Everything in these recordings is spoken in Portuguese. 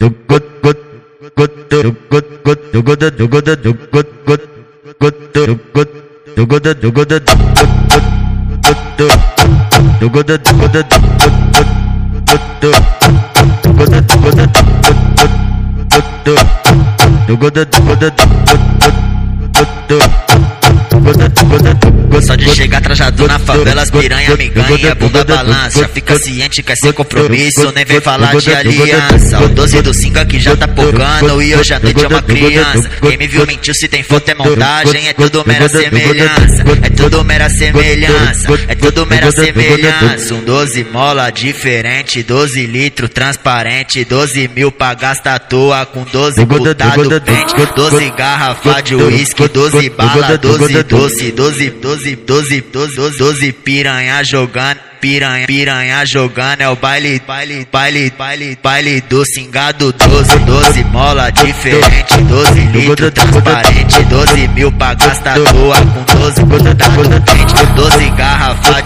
Do só de chegar trajado na favela, as piranha me ganha, bunda balança. Fica ciente, quer ser compromisso, nem vem falar de aliança. O 12 do 5 aqui já tá pocando e hoje a noite é uma criança. Quem me viu mentiu, se tem foto é montagem, é tudo mera semelhança. É tudo mera semelhança, é tudo mera semelhança. Um 12 mola diferente, 12 litro transparente, 12 mil pra gastar à toa com 12 botado pente, 12 garrafa de uísque, 12 bala, 12 doce, 12, 12, 12, 12, 12, 12 piranha jogando piranha, piranha jogando é o baile, baile, baile, baile, baile do cingado 12, 12 mola diferente, 12 litro transparente, 12 mil pra gastar toa com 12 botado quente, 12 garrafa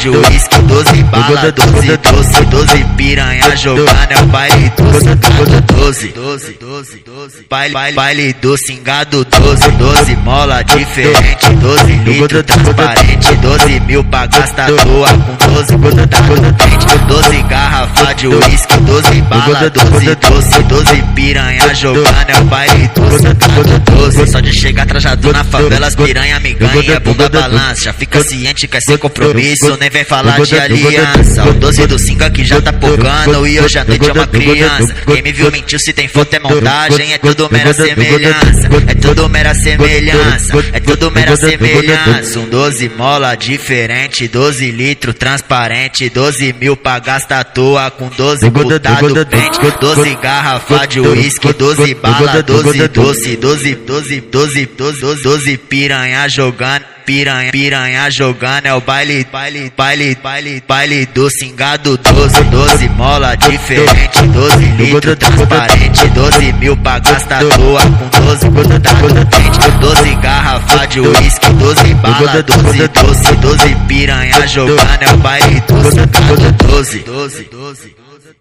de uísque, 12 bala, 12 doce, 12 piranha jogando é o baile do cingado 12, 12, 12, 12, baile, baile, baile do cingado 12, 12 mola diferente, 12 litro transparente, 12 mil pra gastar toa com 12 botado quente, 12 garrafa de uísque, 12 bala, 12 doce, 12 piranha jogando é o baile do 12, só de chegar trajado na favela, as piranha me ganha, bunda balança, já fica ciente, quer ser compromisso, nem vem falar de aliança. O 12 do 5 aqui já tá pocando e hoje a noite é uma criança. Quem me viu mentiu, se tem foto é montagem, é tudo mera semelhança, é tudo mera semelhança, é tudo mera semelhança. Um 12 mola diferente, 12 litro transparente, 12 mil pra gastar à toa com 12 botado pente, 12 garrafa de uísque, 12 bala, 12 doce, 12, 12, 12, 12, 12 piranha jogando piranha, piranha jogando é o baile, baile, baile, baile, baile do cingado 12, 12 mola diferente, 12 litro transparente, 12 mil pra gastar toa com 12 botado quente, 12 garrafa de uísque, 12 bala, 12 doce, 12 piranha jogando é o baile do cingado 12, 12, 12.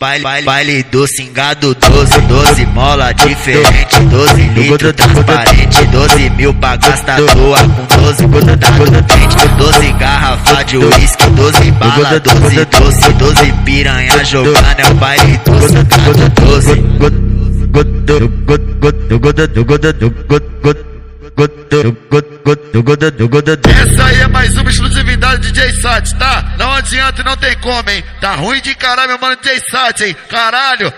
Baile, baile, do cingado 12, 12 mola diferente, 12 litro transparente, 12 mil pra gastar toa com 12 botado quente, 12 garrafa de uísque, 12 bala, 12 doce, 12 piranha jogando é o baile do cingado 12. Essa aí é mais uma de DJ Sat, tá? Não adianta e não tem como, hein? Tá ruim de caralho, meu mano DJ Sat, hein? Caralho!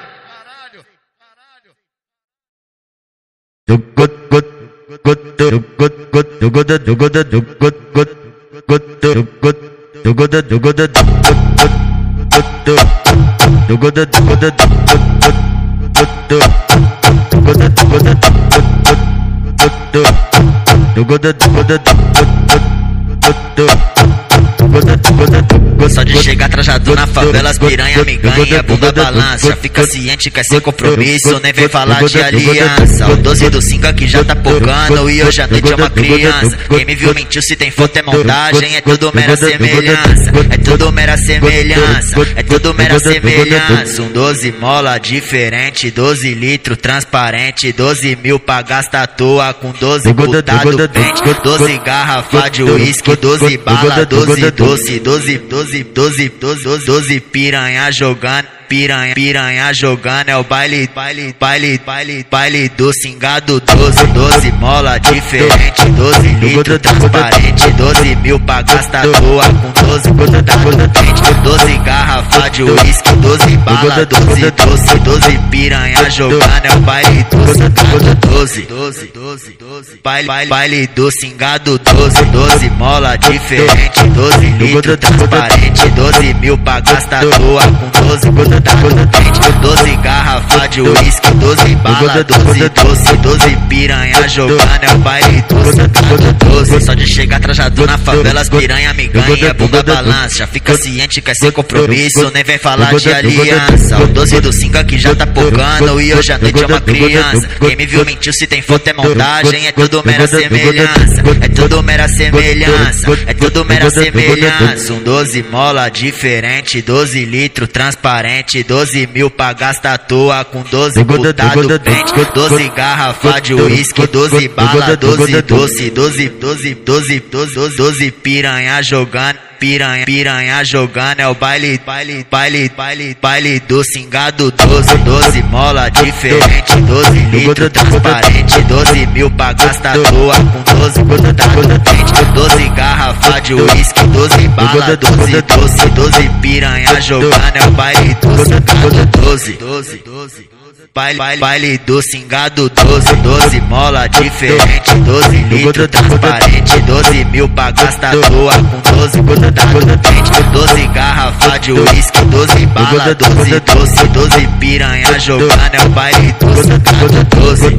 Só de chegar trajado na favela, as piranha me ganha, bunda balança. Já fica ciente, quer ser compromisso, nem vem falar de aliança. O 12 do 5 aqui já tá pocando e hoje a noite é uma criança. Quem me viu mentiu, se tem foto é montagem, é tudo mera semelhança. É tudo mera semelhança, é tudo mera semelhança. Um 12 mola diferente, 12 litro transparente, 12 mil pra gastar à toa com 12 botado pente, 12 garrafa de uísque, 12 bala, 12 doce, 12, 12, 12, 12, 12, 12 piranha jogando piranha, piranha jogando é o baile, baile, baile, baile, baile do cingado 12, 12 mola diferente, 12 litro transparente, 12 mil pra gastar à toa com 12 botado quente, 12 garrafa de uísque, 12 bala, 12 doce, 12 piranha jogando é o baile do cingado 12, 12, 12, 12, baile, baile, baile do cingado 12, 12 mola diferente, 12 litro transparente, 12 mil pra gastar à toa com 12 botado quente, 12 garrafa de uísque, 12 bala, 12 doce, 12 piranha jogando é o baile do cingado 12. Só de chegar trajado na favela, as piranha me ganha, bunda balança. Já fica ciente, quer ser compromisso, nem vem falar de aliança. O 12 do 5 aqui já tá pogando e hoje à noite é uma criança. Quem me viu mentiu, se tem foto é montagem, é tudo mera semelhança. É tudo mera semelhança, é tudo mera semelhança. Um 12 mola diferente, 12 litros transparente, 12 mil pra gastar toa com 12 putado pente, 12 garrafa de uísque, 12 bala, 12 doce, 12, 12, 12, 12, 12 piranha jogando piranha, piranha jogando é o baile, baile, baile, baile, baile do cingado 12, 12 mola diferente, 12 litros transparente, 12 mil pra gastar toa com 12 grudado dente, 12 garrafa de uísque, 12 bala, 12 doce, 12 piranha jogando é o baile do cingado 12, 12, 12. Baile, baile, baile do cingado 12, 12 mola diferente, 12 litros transparente, 12 mil pra gastar toa com 12 grudado dente, 12 garrafa de uísque, 12 bala, 12 doce, 12 piranha jogando é o baile do cingado 12.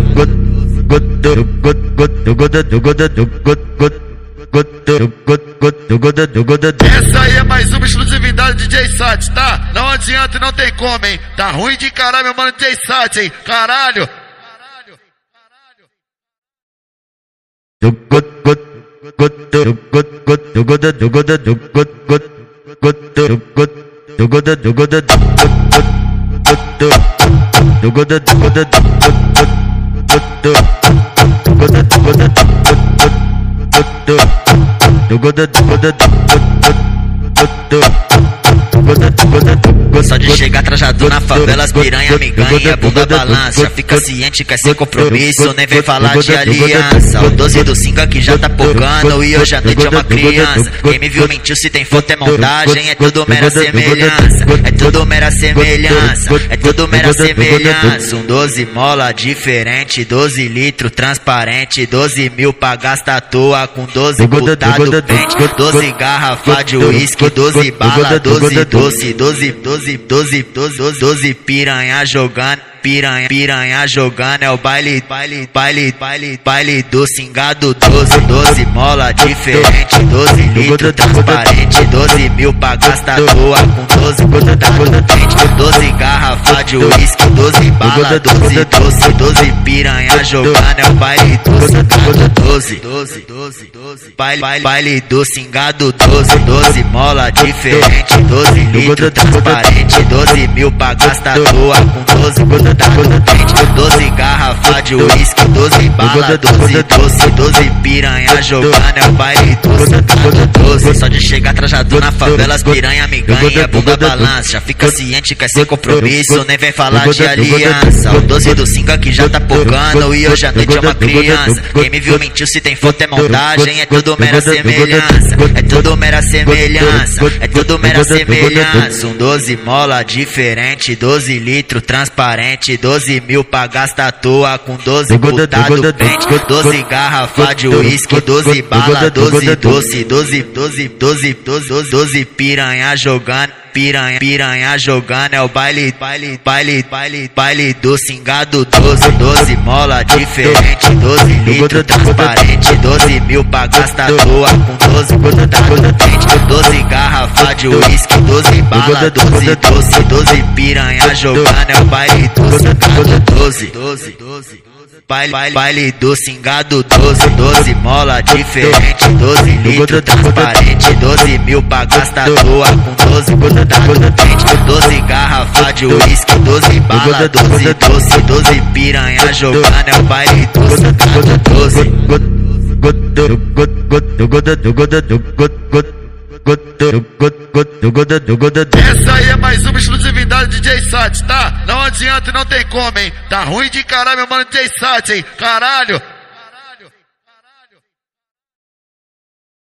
Essa aí é mais uma de DJ Sat, tá? Não adianta e não tem como, hein? Tá ruim de caralho, meu mano DJ Sat, hein? Caralho! Só de chegar trajado na favela, as piranha me ganha, bunda balança. Fica ciente, quer ser compromisso, nem vem falar de aliança. O 12 do 5 aqui já tá pocando e hoje à noite é uma criança. Quem me viu mentiu, se tem foto é montagem, é tudo mera semelhança. É tudo mera semelhança, é tudo mera semelhança. Um 12 mola diferente, 12 litros transparente, 12 mil pra gastar à toa com 12 putado pente, 12 garrafa de uísque, 12 bala, 12 doce, 12, 12, 12, 12, 12 piranha jogando piranha, piranha jogando é o baile, baile, baile, baile, baile do cingado 12, 12 mola diferente, 12 litros transparente, 12 mil pra gastar toa com 12 grudado dente, 12 garrafa de uísque, 12 bala, 12 doce, 12 piranha jogando é o baile do cingado 12, 12, 12, 12, baile, baile, baile do cingado 12, 12 mola diferente, 12 litros transparente, 12 mil pra gastar toa com 12 grudado dente, 12 garrafa de uísque, 12 bala, 12 doce, 12 piranha jogando é o baile do cingado 12. Só de chegar trajado na favela, as piranha me ganha, bunda balança. Já fica ciente, quer ser compromisso, nem vem falar de aliança. O 12 do 5 aqui já tá pocando e hoje à noite é uma criança. Quem me viu mentiu, se tem foto é montagem, é tudo mera semelhança. É tudo mera semelhança, é tudo mera semelhança. Um 12 mola diferente, 12 litros transparente, 12 mil pra gastar à toa com 12 putado pente, 12 garrafa de uísque, 12 bala, 12 doce, 12, 12, 12, 12, 12 piranha jogando piranha, piranha jogando é o baile, baile, baile, baile, baile do cingado 12, 12 mola diferente, 12 litros transparente, 12 mil pra gastar toa com 12 grudado dente, 12 garrafa de uísque, 12 bala, 12 doce, 12 piranha jogando é o baile do cingado 12, 12, 12. Baile, baile, baile do cingado 12, 12 mola diferente, 12 litros transparente, 12 mil pra gastar toa com 12 grudado dente, 12 garrafa de uísque, 12 bala, 12 doce, 12 piranha jogando é o baile do cingado 12. Essa aí é mais uma exclusividade de DJ Sat, tá? Não adianta não tem como, hein? Tá ruim de caralho, meu mano DJ Sat, hein? Caralho!